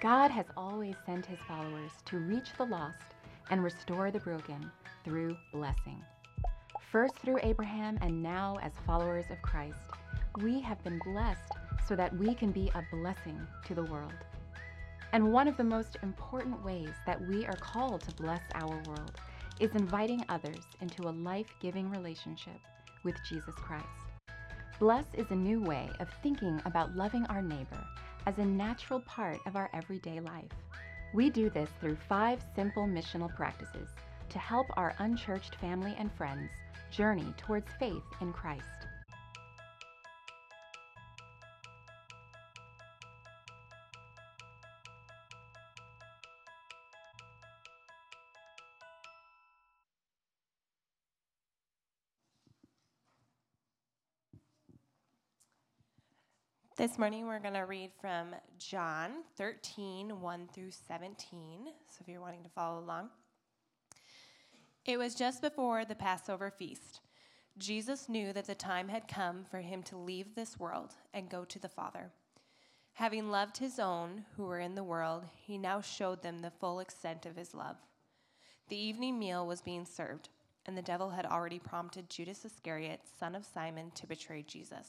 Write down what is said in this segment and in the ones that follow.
God has always sent his followers to reach the lost and restore the broken through blessing. First through Abraham and now as followers of Christ, we have been blessed so that we can be a blessing to the world. And one of the most important ways that we are called to bless our world is inviting others into a life giving relationship with Jesus Christ. Bless is a new way of thinking about loving our neighbor as a natural part of our everyday life. We do this through five simple missional practices to help our unchurched family and friends journey towards faith in Christ. This morning we're going to read from John 13, 1 through 17. So if you're wanting to follow along. It was just before the Passover feast. Jesus knew that the time had come for him to leave this world and go to the Father. Having loved his own who were in the world, he now showed them the full extent of his love. The evening meal was being served, and the devil had already prompted Judas Iscariot, son of Simon, to betray Jesus.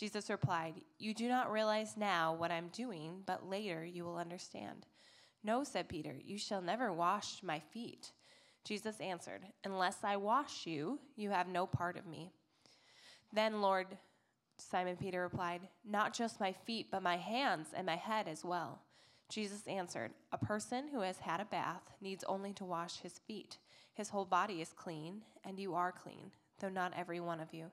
Jesus replied, You do not realize now what I'm doing, but later you will understand. No, said Peter, you shall never wash my feet. Jesus answered, Unless I wash you, you have no part of me. Then, Lord, Simon Peter replied, Not just my feet, but my hands and my head as well. Jesus answered, A person who has had a bath needs only to wash his feet. His whole body is clean, and you are clean, though not every one of you.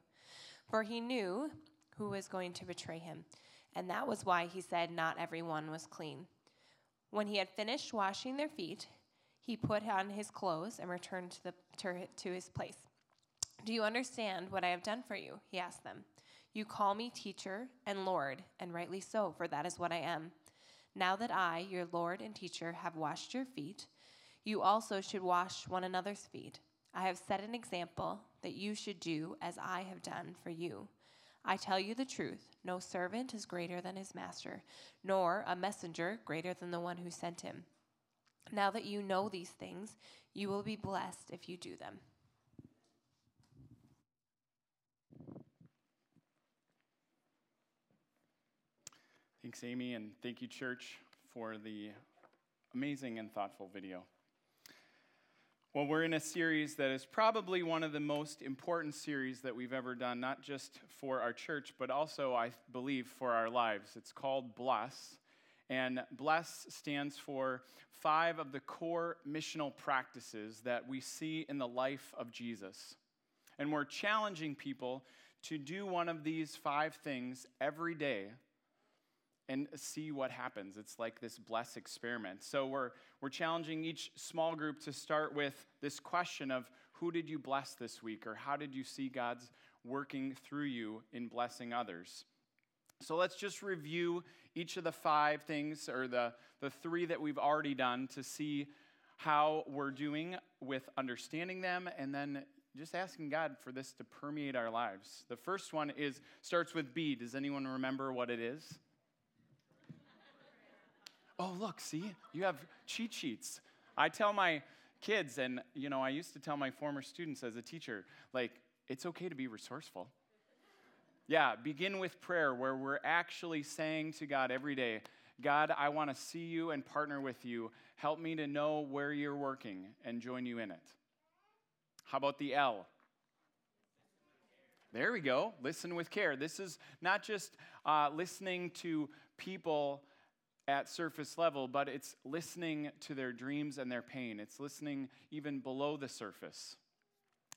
For he knew who was going to betray him. And that was why he said not everyone was clean. When he had finished washing their feet, he put on his clothes and returned to, the, to, his place. Do you understand what I have done for you? He asked them. You call me teacher and Lord, and rightly so, for that is what I am. Now that I, your Lord and teacher, have washed your feet, you also should wash one another's feet. I have set an example that you should do as I have done for you. I tell you the truth no servant is greater than his master, nor a messenger greater than the one who sent him. Now that you know these things, you will be blessed if you do them. Thanks, Amy, and thank you, church, for the amazing and thoughtful video. Well, we're in a series that is probably one of the most important series that we've ever done, not just for our church, but also, I believe, for our lives. It's called Bless. And Bless stands for five of the core missional practices that we see in the life of Jesus. And we're challenging people to do one of these five things every day and see what happens. It's like this bless experiment. So we're, we're challenging each small group to start with this question of who did you bless this week or how did you see God's working through you in blessing others? So let's just review each of the five things or the, the three that we've already done to see how we're doing with understanding them and then just asking God for this to permeate our lives. The first one is starts with B. Does anyone remember what it is? Oh, look, see, you have cheat sheets. I tell my kids, and you know, I used to tell my former students as a teacher, like, it's okay to be resourceful. Yeah, begin with prayer where we're actually saying to God every day, God, I want to see you and partner with you. Help me to know where you're working and join you in it. How about the L? There we go. Listen with care. This is not just uh, listening to people at surface level, but it's listening to their dreams and their pain. It's listening even below the surface.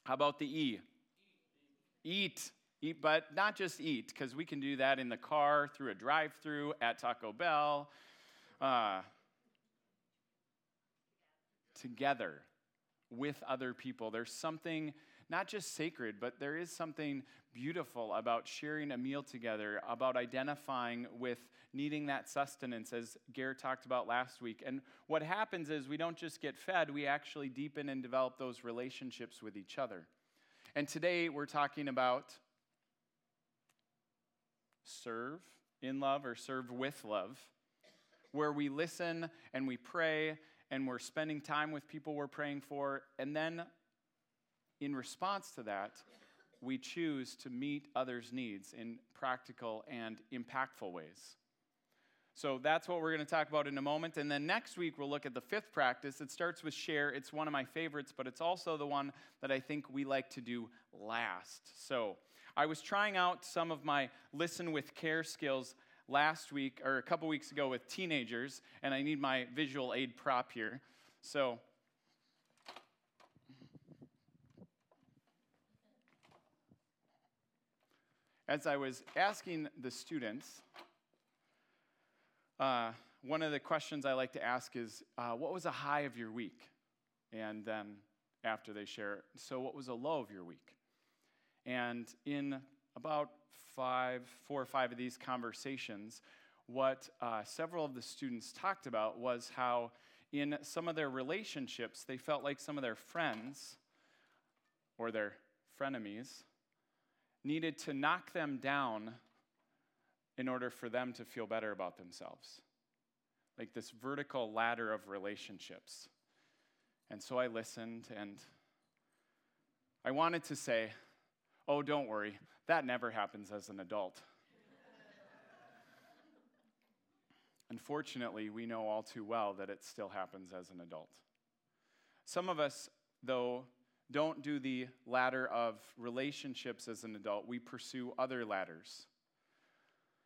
How about the E? Eat. Eat, but not just eat, because we can do that in the car, through a drive through, at Taco Bell. Uh, together with other people. There's something not just sacred, but there is something beautiful about sharing a meal together, about identifying with needing that sustenance, as Garrett talked about last week. And what happens is we don't just get fed, we actually deepen and develop those relationships with each other. And today we're talking about serve in love or serve with love, where we listen and we pray and we're spending time with people we're praying for, and then in response to that, we choose to meet others' needs in practical and impactful ways. So that's what we're going to talk about in a moment. And then next week, we'll look at the fifth practice. It starts with share. It's one of my favorites, but it's also the one that I think we like to do last. So I was trying out some of my listen with care skills last week or a couple weeks ago with teenagers, and I need my visual aid prop here. So as I was asking the students, uh, one of the questions I like to ask is, uh, What was a high of your week? And then after they share, So what was a low of your week? And in about five, four or five of these conversations, what uh, several of the students talked about was how in some of their relationships, they felt like some of their friends or their frenemies needed to knock them down in order for them to feel better about themselves. Like this vertical ladder of relationships. And so I listened and I wanted to say, oh, don't worry, that never happens as an adult. Unfortunately, we know all too well that it still happens as an adult. Some of us, though, don't do the ladder of relationships as an adult, we pursue other ladders.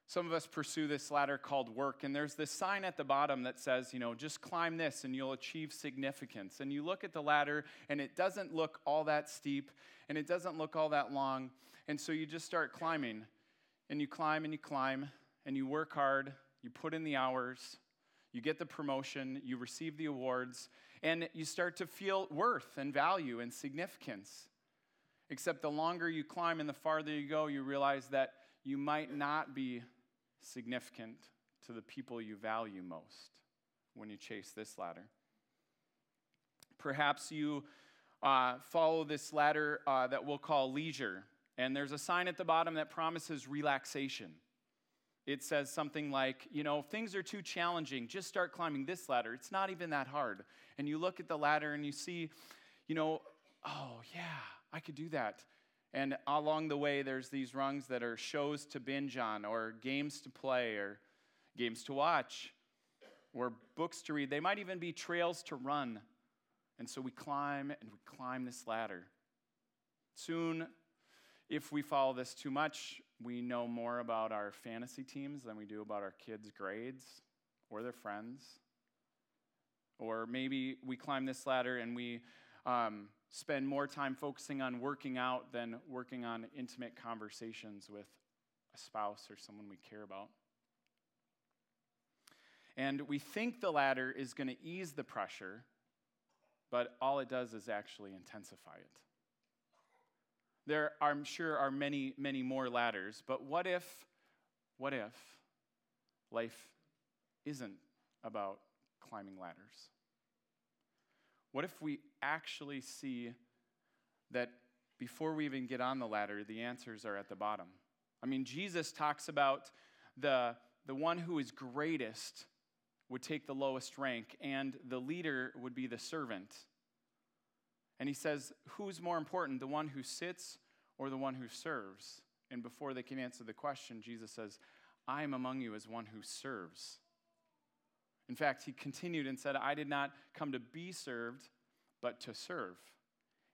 Some of us pursue this ladder called work, and there's this sign at the bottom that says, you know, just climb this and you'll achieve significance. And you look at the ladder, and it doesn't look all that steep, and it doesn't look all that long. And so you just start climbing, and you climb and you climb, and you work hard, you put in the hours, you get the promotion, you receive the awards, and you start to feel worth and value and significance. Except the longer you climb and the farther you go, you realize that you might not be significant to the people you value most when you chase this ladder. Perhaps you uh, follow this ladder uh, that we'll call leisure, and there's a sign at the bottom that promises relaxation. It says something like, you know, if things are too challenging, just start climbing this ladder. It's not even that hard. And you look at the ladder and you see, you know, oh, yeah, I could do that. And along the way, there's these rungs that are shows to binge on, or games to play, or games to watch, or books to read. They might even be trails to run. And so we climb and we climb this ladder. Soon, if we follow this too much, we know more about our fantasy teams than we do about our kids' grades or their friends. Or maybe we climb this ladder and we um, spend more time focusing on working out than working on intimate conversations with a spouse or someone we care about. And we think the ladder is going to ease the pressure, but all it does is actually intensify it. There, I'm sure, are many, many more ladders, but what if, what if life isn't about climbing ladders? What if we actually see that before we even get on the ladder, the answers are at the bottom? I mean, Jesus talks about the, the one who is greatest would take the lowest rank, and the leader would be the servant. And he says, Who's more important, the one who sits or the one who serves? And before they can answer the question, Jesus says, I am among you as one who serves. In fact, he continued and said, I did not come to be served, but to serve,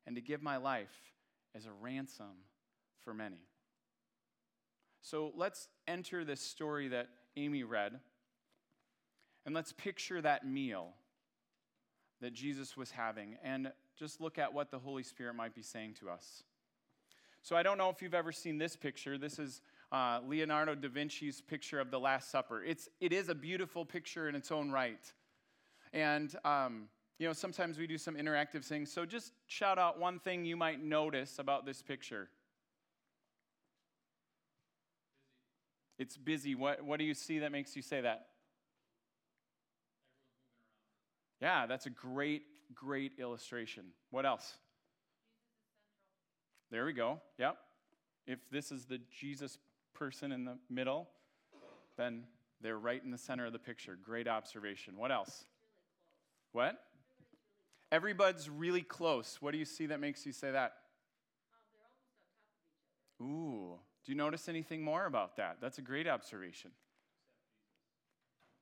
and to give my life as a ransom for many. So let's enter this story that Amy read, and let's picture that meal that Jesus was having, and just look at what the Holy Spirit might be saying to us. So I don't know if you've ever seen this picture. This is uh, Leonardo da Vinci's picture of the Last Supper. It's, it is a beautiful picture in its own right. And um, you know, sometimes we do some interactive things. So just shout out one thing you might notice about this picture. It's busy. What, what do you see that makes you say that? Yeah, that's a great, great illustration. What else? There we go. Yep. If this is the Jesus person in the middle, then they're right in the center of the picture. Great observation. What else? What? Everybody's really close. What do you see that makes you say that? Ooh. Do you notice anything more about that? That's a great observation.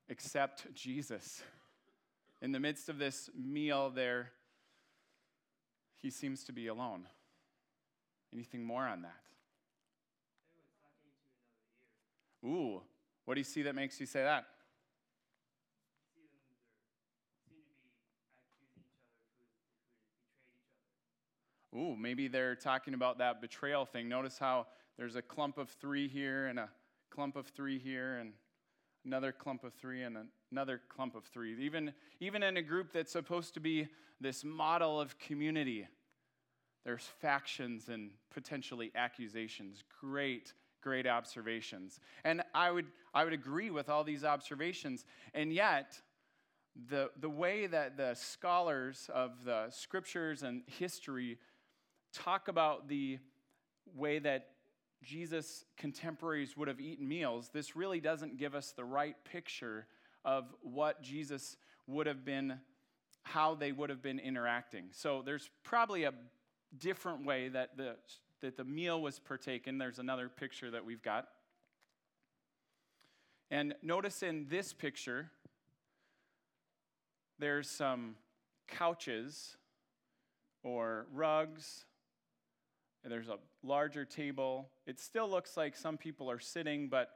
Except Jesus. In the midst of this meal, there, he seems to be alone. Anything more on that? Ooh, what do you see that makes you say that? Ooh, maybe they're talking about that betrayal thing. Notice how there's a clump of three here and a clump of three here and another clump of three and another clump of three. Even, even in a group that's supposed to be this model of community, there's factions and potentially accusations. Great, great observations. And I would, I would agree with all these observations. And yet, the, the way that the scholars of the scriptures and history talk about the way that Jesus' contemporaries would have eaten meals, this really doesn't give us the right picture of what Jesus would have been, how they would have been interacting. So there's probably a different way that the, that the meal was partaken. There's another picture that we've got. And notice in this picture, there's some couches or rugs there's a larger table. It still looks like some people are sitting, but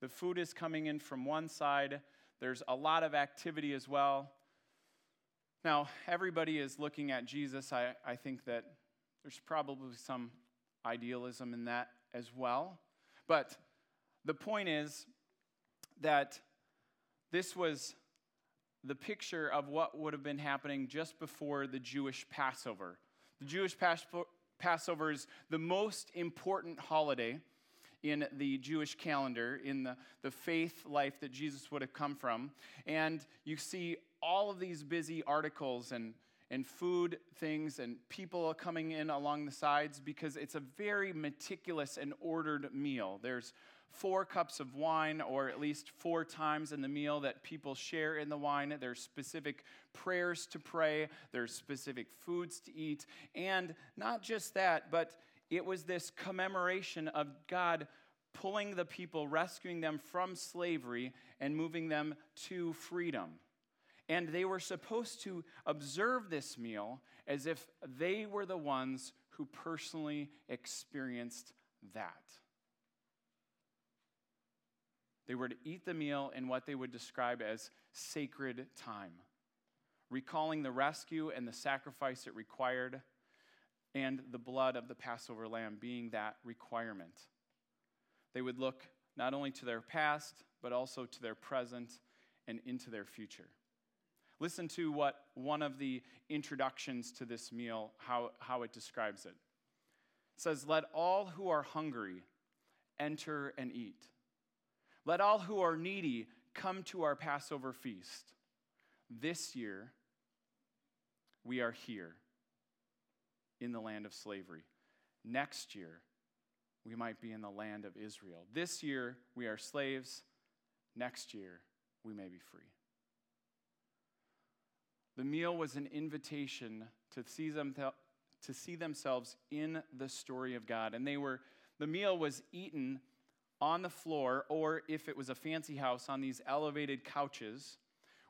the food is coming in from one side. There's a lot of activity as well. Now, everybody is looking at Jesus. I, I think that there's probably some idealism in that as well. But the point is that this was the picture of what would have been happening just before the Jewish Passover. The Jewish Passover is the most important holiday in the Jewish calendar, in the, the faith life that Jesus would have come from. And you see all of these busy articles and, and food things and people coming in along the sides because it's a very meticulous and ordered meal. There's four cups of wine, or at least four times in the meal that people share in the wine. There's specific prayers to pray, there's specific foods to eat. And not just that, but it was this commemoration of God pulling the people, rescuing them from slavery, and moving them to freedom. And they were supposed to observe this meal as if they were the ones who personally experienced that. They were to eat the meal in what they would describe as sacred time, recalling the rescue and the sacrifice it required, and the blood of the Passover lamb being that requirement. They would look not only to their past, but also to their present and into their future. Listen to what one of the introductions to this meal, how, how it describes it. It says, Let all who are hungry enter and eat. Let all who are needy come to our Passover feast. This year, we are here in the land of slavery. Next year, we might be in the land of Israel. This year, we are slaves. Next year, we may be free. The meal was an invitation to see, them, to see themselves in the story of God. And they were, the meal was eaten on the floor, or if it was a fancy house, on these elevated couches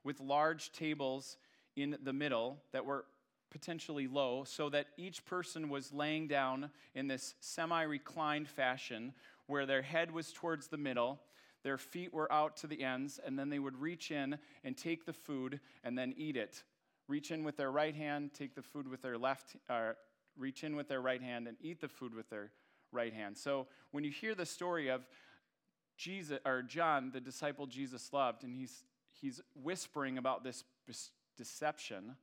with large tables in the middle that were potentially low, so that each person was laying down in this semi reclined fashion where their head was towards the middle, their feet were out to the ends, and then they would reach in and take the food and then eat it. Reach in with their right hand, take the food with their left, uh, reach in with their right hand, and eat the food with their right hand. So when you hear the story of Jesus or John, the disciple Jesus loved, and he's he's whispering about this deception,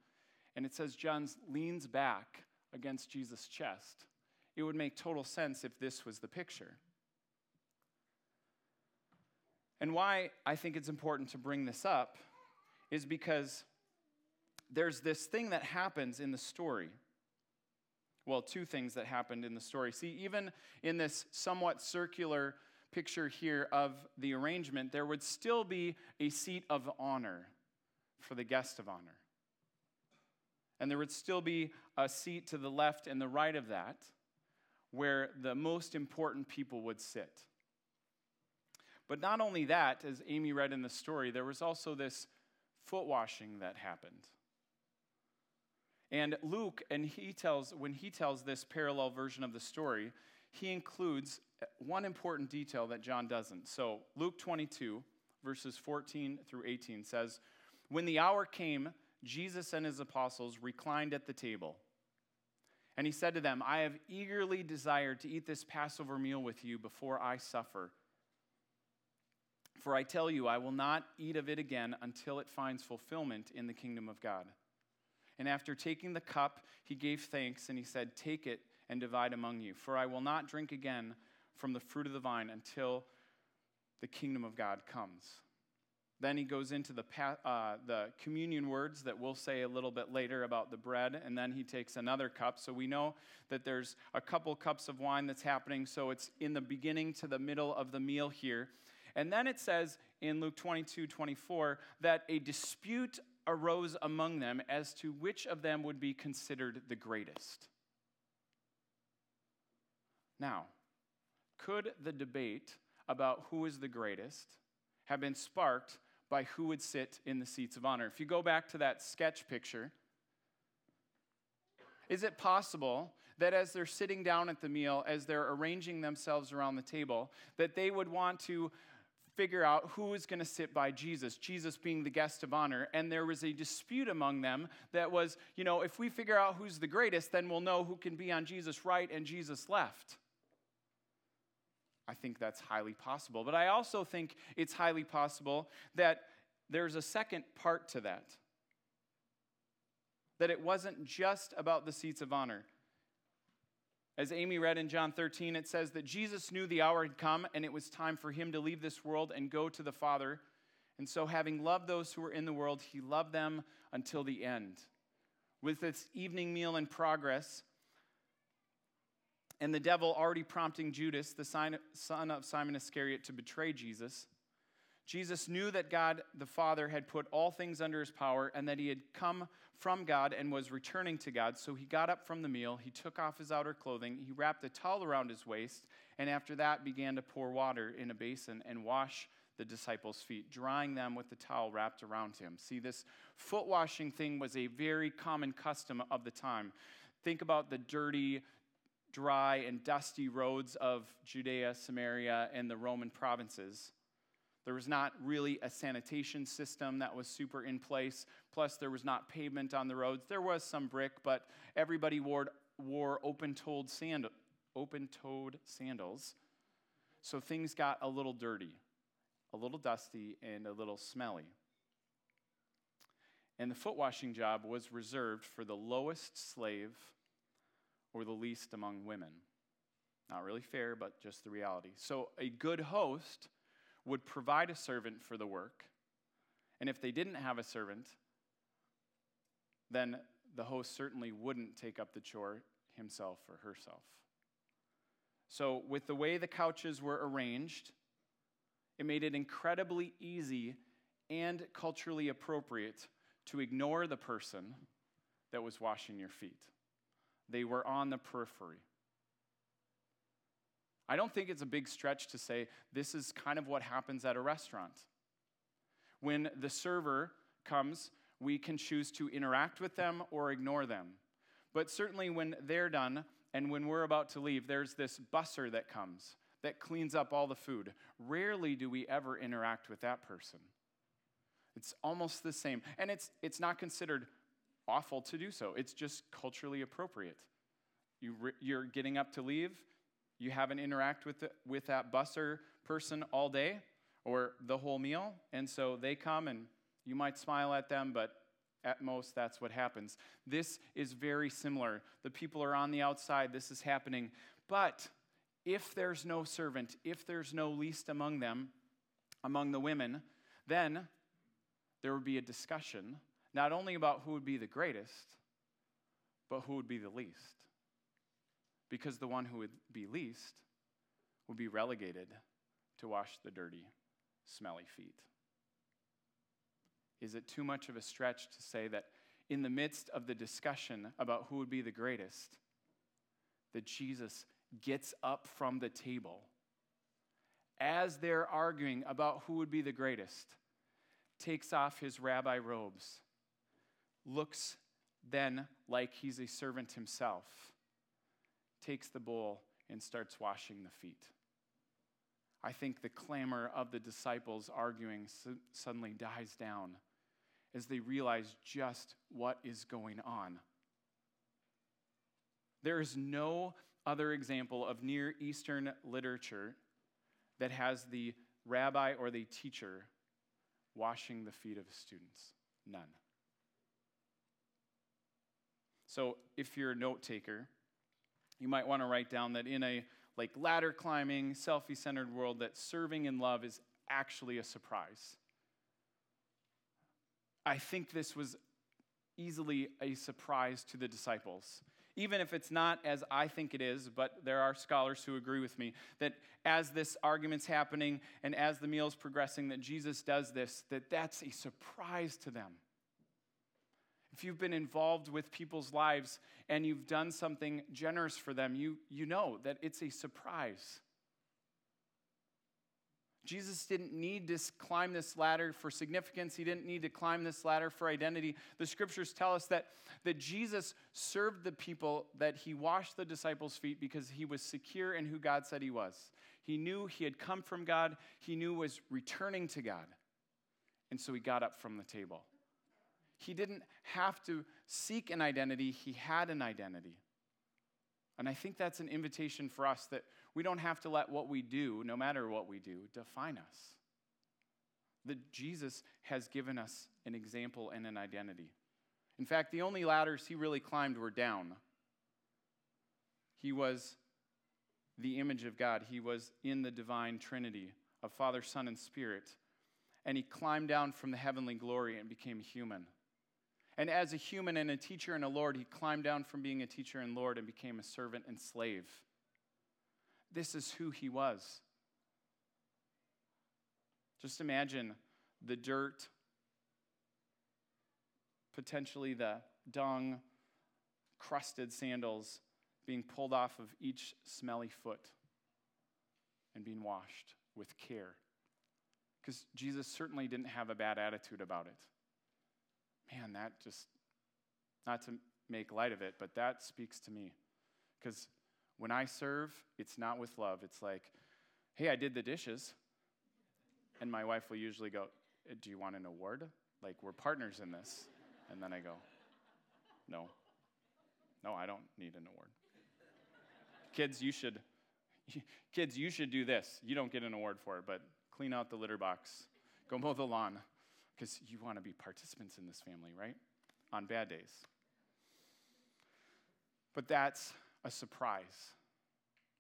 and it says John leans back against Jesus' chest. It would make total sense if this was the picture. And why I think it's important to bring this up is because there's this thing that happens in the story. Well, two things that happened in the story. See, even in this somewhat circular picture here of the arrangement, there would still be a seat of honor for the guest of honor. And there would still be a seat to the left and the right of that where the most important people would sit. But not only that, as Amy read in the story, there was also this foot washing that happened. And Luke, and he tells, when he tells this parallel version of the story, he includes one important detail that John doesn't. So, Luke 22, verses 14 through 18 says, When the hour came, Jesus and his apostles reclined at the table. And he said to them, I have eagerly desired to eat this Passover meal with you before I suffer. For I tell you, I will not eat of it again until it finds fulfillment in the kingdom of God. And after taking the cup, he gave thanks and he said, Take it and divide among you, for I will not drink again from the fruit of the vine until the kingdom of God comes. Then he goes into the, uh, the communion words that we'll say a little bit later about the bread, and then he takes another cup. So we know that there's a couple cups of wine that's happening. So it's in the beginning to the middle of the meal here. And then it says in Luke 22 24 that a dispute arose among them as to which of them would be considered the greatest. Now, could the debate about who is the greatest have been sparked by who would sit in the seats of honor? If you go back to that sketch picture, is it possible that as they're sitting down at the meal, as they're arranging themselves around the table, that they would want to figure out who is going to sit by Jesus, Jesus being the guest of honor. And there was a dispute among them that was, you know, if we figure out who's the greatest, then we'll know who can be on Jesus' right and Jesus' left. I think that's highly possible. But I also think it's highly possible that there's a second part to that. That it wasn't just about the seats of honor. As Amy read in John 13, it says that Jesus knew the hour had come and it was time for him to leave this world and go to the Father. And so, having loved those who were in the world, he loved them until the end. With this evening meal in progress, and the devil already prompting Judas, the son of Simon Iscariot, to betray Jesus, Jesus knew that God the Father had put all things under his power and that he had come from God and was returning to God. So he got up from the meal, he took off his outer clothing, he wrapped a towel around his waist, and after that began to pour water in a basin and wash the disciples' feet, drying them with the towel wrapped around him. See, this foot washing thing was a very common custom of the time. Think about the dirty, dry, and dusty roads of Judea, Samaria, and the Roman provinces. There was not really a sanitation system that was super in place. Plus, there was not pavement on the roads. There was some brick, but everybody wore, wore open-toed, sand, open-toed sandals. So things got a little dirty, a little dusty, and a little smelly. And the foot washing job was reserved for the lowest slave or the least among women. Not really fair, but just the reality. So a good host would provide a servant for the work. And if they didn't have a servant, then the host certainly wouldn't take up the chore himself or herself. So, with the way the couches were arranged, it made it incredibly easy and culturally appropriate to ignore the person that was washing your feet. They were on the periphery. I don't think it's a big stretch to say this is kind of what happens at a restaurant. When the server comes, we can choose to interact with them or ignore them. But certainly when they're done and when we're about to leave, there's this busser that comes that cleans up all the food. Rarely do we ever interact with that person. It's almost the same. And it's, it's not considered awful to do so, it's just culturally appropriate. You you're getting up to leave, you haven't interacted with, the, with that busser person all day or the whole meal. And so they come and you might smile at them, but At most, that's what happens. This is very similar. The people are on the outside, this is happening. But if there's no servant, if there's no least among them, among the women, then there would be a discussion not only about who would be the greatest, but who would be the least. Because the one who would be least would be relegated to wash the dirty, smelly feet. Is it too much of a stretch to say that in the midst of the discussion about who would be the greatest, that Jesus gets up from the table as they're arguing about who would be the greatest, takes off his rabbi robes, looks then like he's a servant himself, takes the bowl and starts washing the feet. I think the clamor of the disciples arguing suddenly dies down as they realize just what is going on. There is no other example of Near Eastern literature that has the rabbi or the teacher washing the feet of students. None. So if you're a note taker, you might want to write down that in a like ladder climbing, selfie centered world, that serving in love is actually a surprise. I think this was easily a surprise to the disciples. Even if it's not as I think it is, but there are scholars who agree with me that as this argument's happening and as the meal's progressing, that Jesus does this, that that's a surprise to them. If you've been involved with people's lives and you've done something generous for them, you, you know that it's a surprise. Jesus didn't need to climb this ladder for significance. He didn't need to climb this ladder for identity. The scriptures tell us that, that Jesus served the people, that he washed the disciples' feet because he was secure in who God said he was. He knew he had come from God, he knew was returning to God. And so he got up from the table. He didn't have to seek an identity, he had an identity. And I think that's an invitation for us that we don't have to let what we do, no matter what we do, define us. That Jesus has given us an example and an identity. In fact, the only ladders he really climbed were down. He was the image of God, he was in the divine Trinity of Father, Son, and Spirit. And he climbed down from the heavenly glory and became human. And as a human and a teacher and a Lord, he climbed down from being a teacher and Lord and became a servant and slave. This is who he was. Just imagine the dirt, potentially the dung, crusted sandals being pulled off of each smelly foot and being washed with care. Because Jesus certainly didn't have a bad attitude about it man, that just, not to make light of it, but that speaks to me. Because when I serve, it's not with love. It's like, hey, I did the dishes. And my wife will usually go, uh, do you want an award? Like, we're partners in this. And then I go, no. No, I don't need an award. kids, you should, kids, you should do this. You don't get an award for it, but clean out the litter box, go mow the lawn, because you want to be participants in this family, right? On bad days. But that's a surprise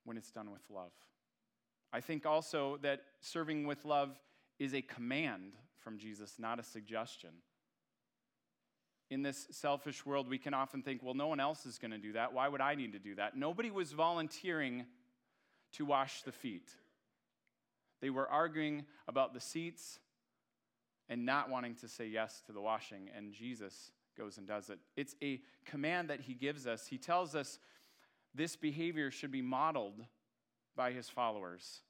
when it's done with love. I think also that serving with love is a command from Jesus, not a suggestion. In this selfish world, we can often think, well, no one else is going to do that. Why would I need to do that? Nobody was volunteering to wash the feet. They were arguing about the seats and not wanting to say yes to the washing, and Jesus goes and does it. It's a command that he gives us. He tells us this behavior should be modeled by his followers.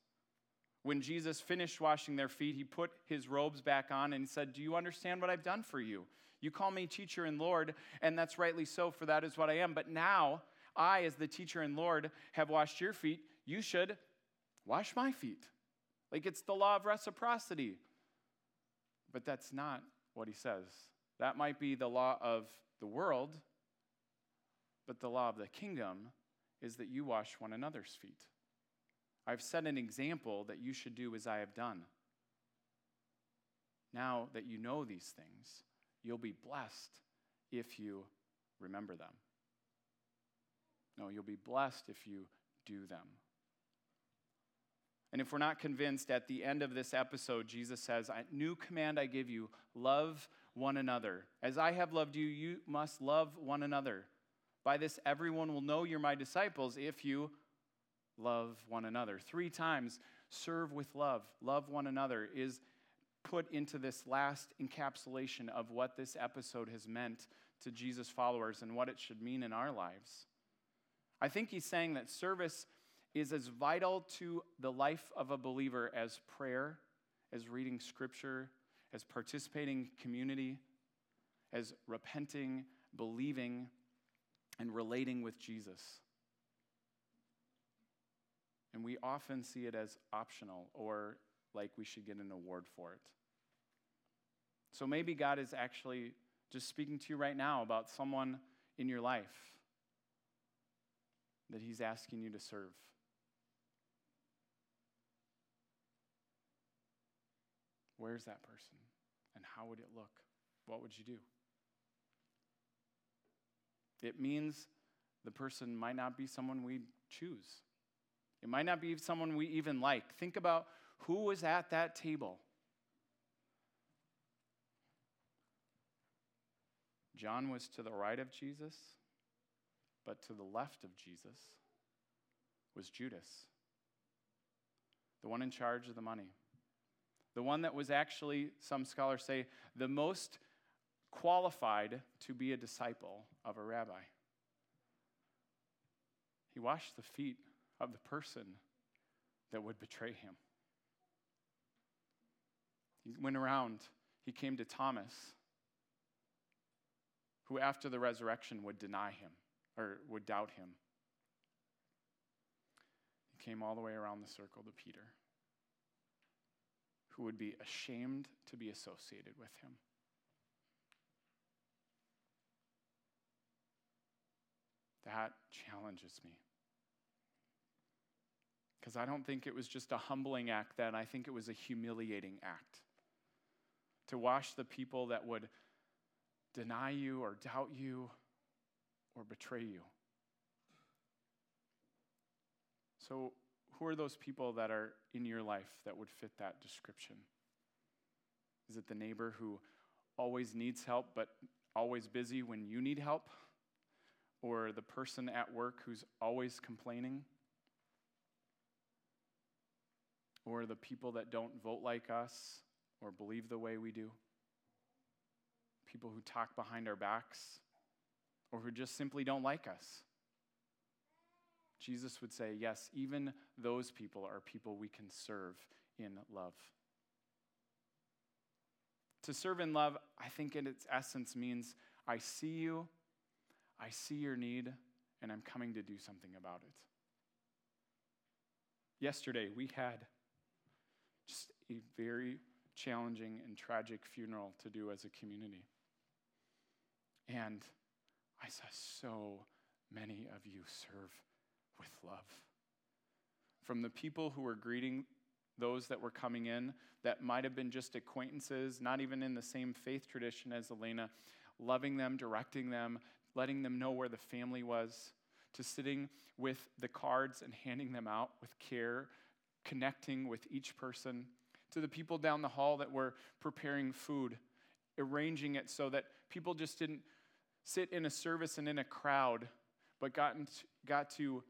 When Jesus finished washing their feet, he put his robes back on and said, Do you understand what I've done for you? You call me teacher and Lord, and that's rightly so, for that is what I am. But now, I, as the teacher and Lord, have washed your feet. You should wash my feet. Like it's the law of reciprocity. But that's not what he says. That might be the law of the world, but the law of the kingdom is that you wash one another's feet. I've set an example that you should do as I have done. Now that you know these things, you'll be blessed if you remember them. No, you'll be blessed if you do them. And if we're not convinced, at the end of this episode, Jesus says, New command I give you love one another. As I have loved you, you must love one another. By this, everyone will know you're my disciples if you love one another. Three times, serve with love, love one another, is put into this last encapsulation of what this episode has meant to Jesus' followers and what it should mean in our lives. I think he's saying that service is as vital to the life of a believer as prayer, as reading scripture, as participating in community, as repenting, believing, and relating with Jesus. And we often see it as optional or like we should get an award for it. So maybe God is actually just speaking to you right now about someone in your life that He's asking you to serve. Where's that person? And how would it look? What would you do? It means the person might not be someone we choose. It might not be someone we even like. Think about who was at that table. John was to the right of Jesus, but to the left of Jesus was Judas, the one in charge of the money. The one that was actually, some scholars say, the most qualified to be a disciple of a rabbi. He washed the feet of the person that would betray him. He went around, he came to Thomas, who after the resurrection would deny him or would doubt him. He came all the way around the circle to Peter, who would be ashamed to be associated with him. That challenges me. Because I don't think it was just a humbling act then, I think it was a humiliating act. To wash the people that would deny you or doubt you or betray you. So, who are those people that are in your life that would fit that description? Is it the neighbor who always needs help but always busy when you need help? Or the person at work who's always complaining? Or the people that don't vote like us or believe the way we do? People who talk behind our backs or who just simply don't like us? Jesus would say, yes, even those people are people we can serve in love. To serve in love, I think in its essence means I see you, I see your need, and I'm coming to do something about it. Yesterday, we had just a very challenging and tragic funeral to do as a community. And I saw so many of you serve with love. From the people who were greeting those that were coming in that might have been just acquaintances, not even in the same faith tradition as Elena, loving them, directing them, letting them know where the family was, to sitting with the cards and handing them out with care, connecting with each person, to the people down the hall that were preparing food, arranging it so that people just didn't sit in a service and in a crowd, but got, got to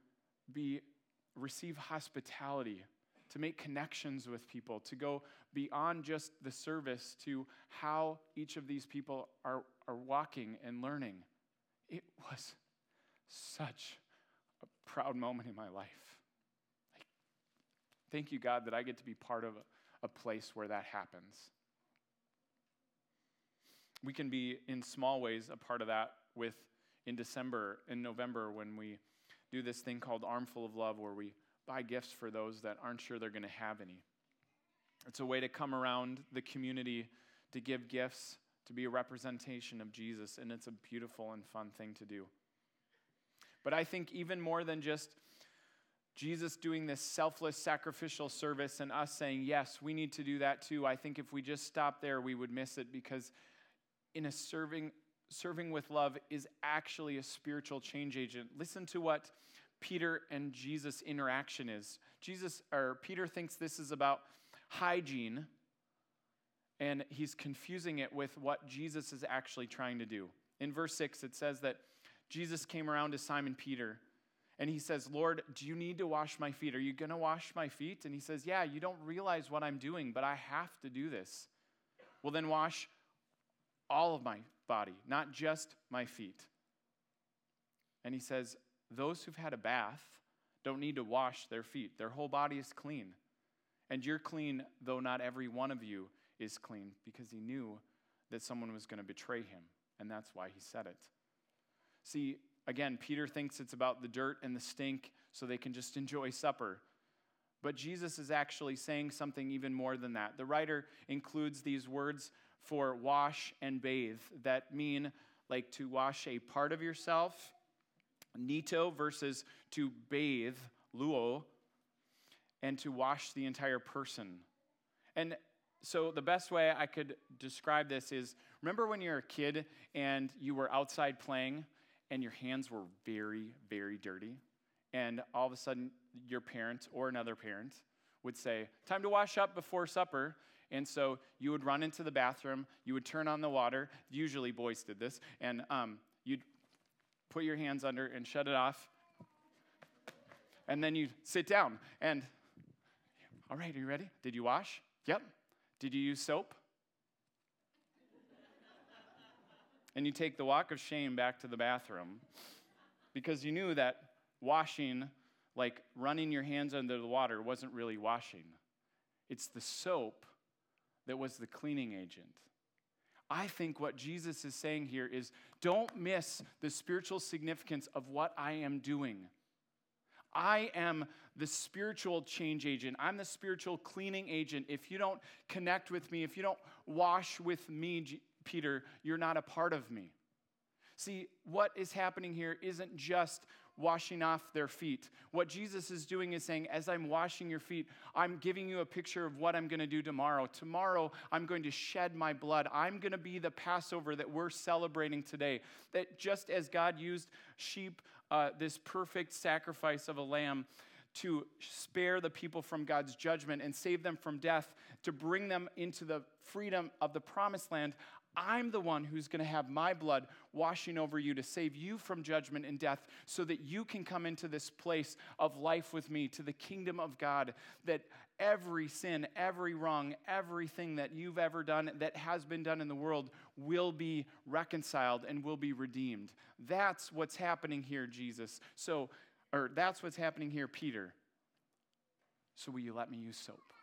be receive hospitality, to make connections with people, to go beyond just the service to how each of these people are, are walking and learning. It was such a proud moment in my life. Thank you, God, that I get to be part of a, a place where that happens. We can be, in small ways, a part of that with in December, in November, when we do this thing called Armful of Love, where we buy gifts for those that aren't sure they're going to have any. It's a way to come around the community to give gifts, to be a representation of Jesus, and it's a beautiful and fun thing to do. But I think even more than just Jesus doing this selfless sacrificial service and us saying, yes, we need to do that too, I think if we just stop there, we would miss it because in a serving serving with love is actually a spiritual change agent. Listen to what Peter and Jesus interaction is. Jesus or Peter thinks this is about hygiene and he's confusing it with what Jesus is actually trying to do. In verse 6 it says that Jesus came around to Simon Peter and he says, Lord, do you need to wash my feet? Are you going to wash my feet? And he says, Yeah, you don't realize what I'm doing, but I have to do this. Well, then wash all of my body, not just my feet. And he says, Those who've had a bath don't need to wash their feet, their whole body is clean. And you're clean, though not every one of you is clean, because he knew that someone was going to betray him. And that's why he said it. See, again, Peter thinks it's about the dirt and the stink so they can just enjoy supper. But Jesus is actually saying something even more than that. The writer includes these words for wash and bathe that mean like to wash a part of yourself, nito, versus to bathe, luo, and to wash the entire person. And so the best way I could describe this is remember when you were a kid and you were outside playing and your hands were very, very dirty? And all of a sudden, your parent or another parent would say, Time to wash up before supper. And so you would run into the bathroom, you would turn on the water. Usually, boys did this. And um, you'd put your hands under and shut it off. And then you'd sit down. And, all right, are you ready? Did you wash? Yep. Did you use soap? and you take the walk of shame back to the bathroom because you knew that washing, like running your hands under the water, wasn't really washing. It's the soap that was the cleaning agent. I think what Jesus is saying here is don't miss the spiritual significance of what I am doing. I am the spiritual change agent. I'm the spiritual cleaning agent. If you don't connect with me, if you don't wash with me, Peter, you're not a part of me. See, what is happening here isn't just washing off their feet. What Jesus is doing is saying, as I'm washing your feet, I'm giving you a picture of what I'm going to do tomorrow. Tomorrow, I'm going to shed my blood. I'm going to be the Passover that we're celebrating today. That just as God used sheep, uh, this perfect sacrifice of a lamb, to spare the people from God's judgment and save them from death, to bring them into the freedom of the promised land, I'm the one who's going to have my blood washing over you to save you from judgment and death so that you can come into this place of life with me to the kingdom of God. That every sin, every wrong, everything that you've ever done that has been done in the world will be reconciled and will be redeemed. That's what's happening here, Jesus. So, or that's what's happening here, Peter. So, will you let me use soap?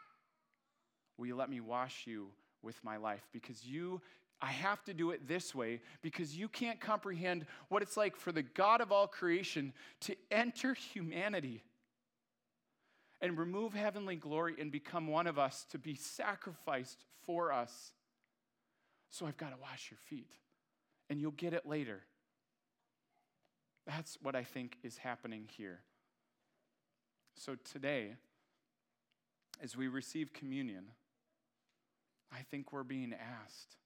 Will you let me wash you with my life? Because you I have to do it this way because you can't comprehend what it's like for the God of all creation to enter humanity and remove heavenly glory and become one of us to be sacrificed for us. So I've got to wash your feet, and you'll get it later. That's what I think is happening here. So today, as we receive communion, I think we're being asked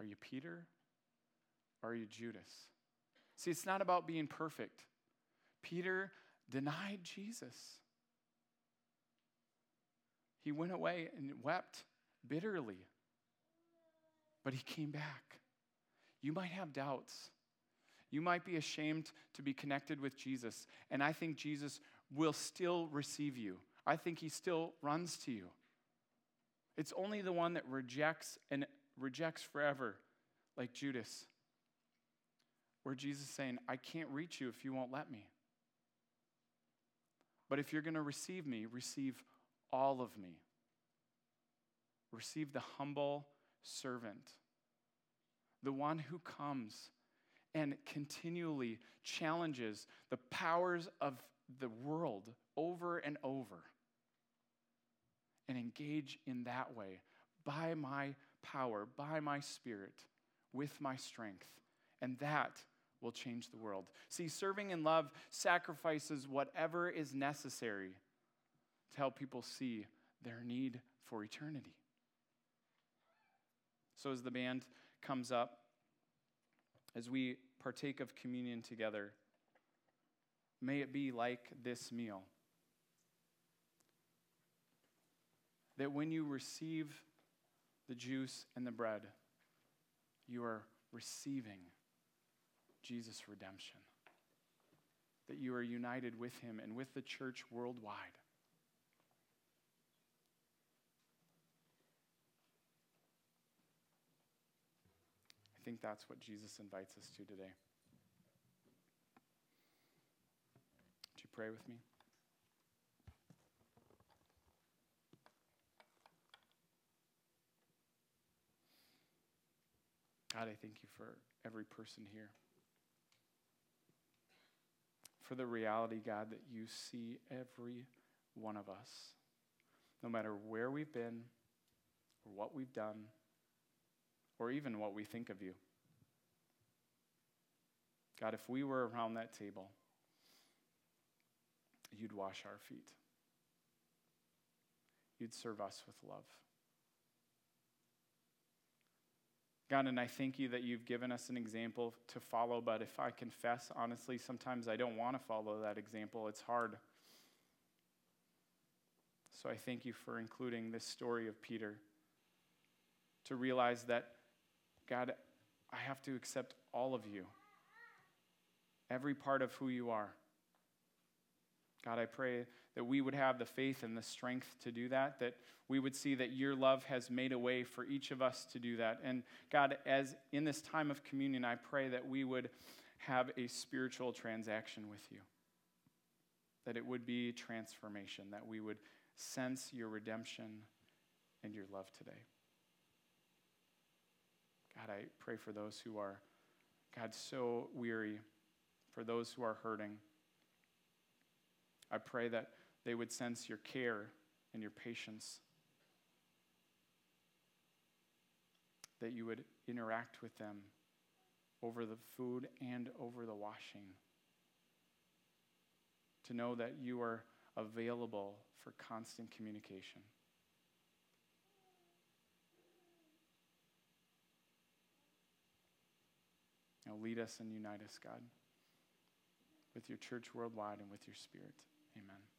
are you Peter? Are you Judas? See, it's not about being perfect. Peter denied Jesus. He went away and wept bitterly, but he came back. You might have doubts. You might be ashamed to be connected with Jesus, and I think Jesus will still receive you. I think he still runs to you. It's only the one that rejects and rejects forever, like Judas, where Jesus is saying, I can't reach you if you won't let me. But if you're going to receive me, receive all of me. Receive the humble servant, the one who comes and continually challenges the powers of the world over and over and engage in that way by my power by my spirit with my strength. And that will change the world. See, serving in love sacrifices whatever is necessary to help people see their need for eternity. So, as the band comes up, as we partake of communion together, may it be like this meal. That when you receive the juice and the bread, you are receiving Jesus' redemption. That you are united with him and with the church worldwide. I think that's what Jesus invites us to today. Would you pray with me? God, I thank you for every person here. For the reality, God, that you see every one of us, no matter where we've been, or what we've done, or even what we think of you. God, if we were around that table, you'd wash our feet. You'd serve us with love. God, and I thank you that you've given us an example to follow, but if I confess, honestly, sometimes I don't want to follow that example. It's hard. So I thank you for including this story of Peter to realize that, God, I have to accept all of you, every part of who you are. God, I pray that we would have the faith and the strength to do that, that we would see that your love has made a way for each of us to do that. And God, as in this time of communion, I pray that we would have a spiritual transaction with you, that it would be transformation, that we would sense your redemption and your love today. God, I pray for those who are, God, so weary, for those who are hurting. I pray that they would sense your care and your patience, that you would interact with them over the food and over the washing, to know that you are available for constant communication. Now lead us and unite us, God, with your church worldwide and with your spirit. Amen.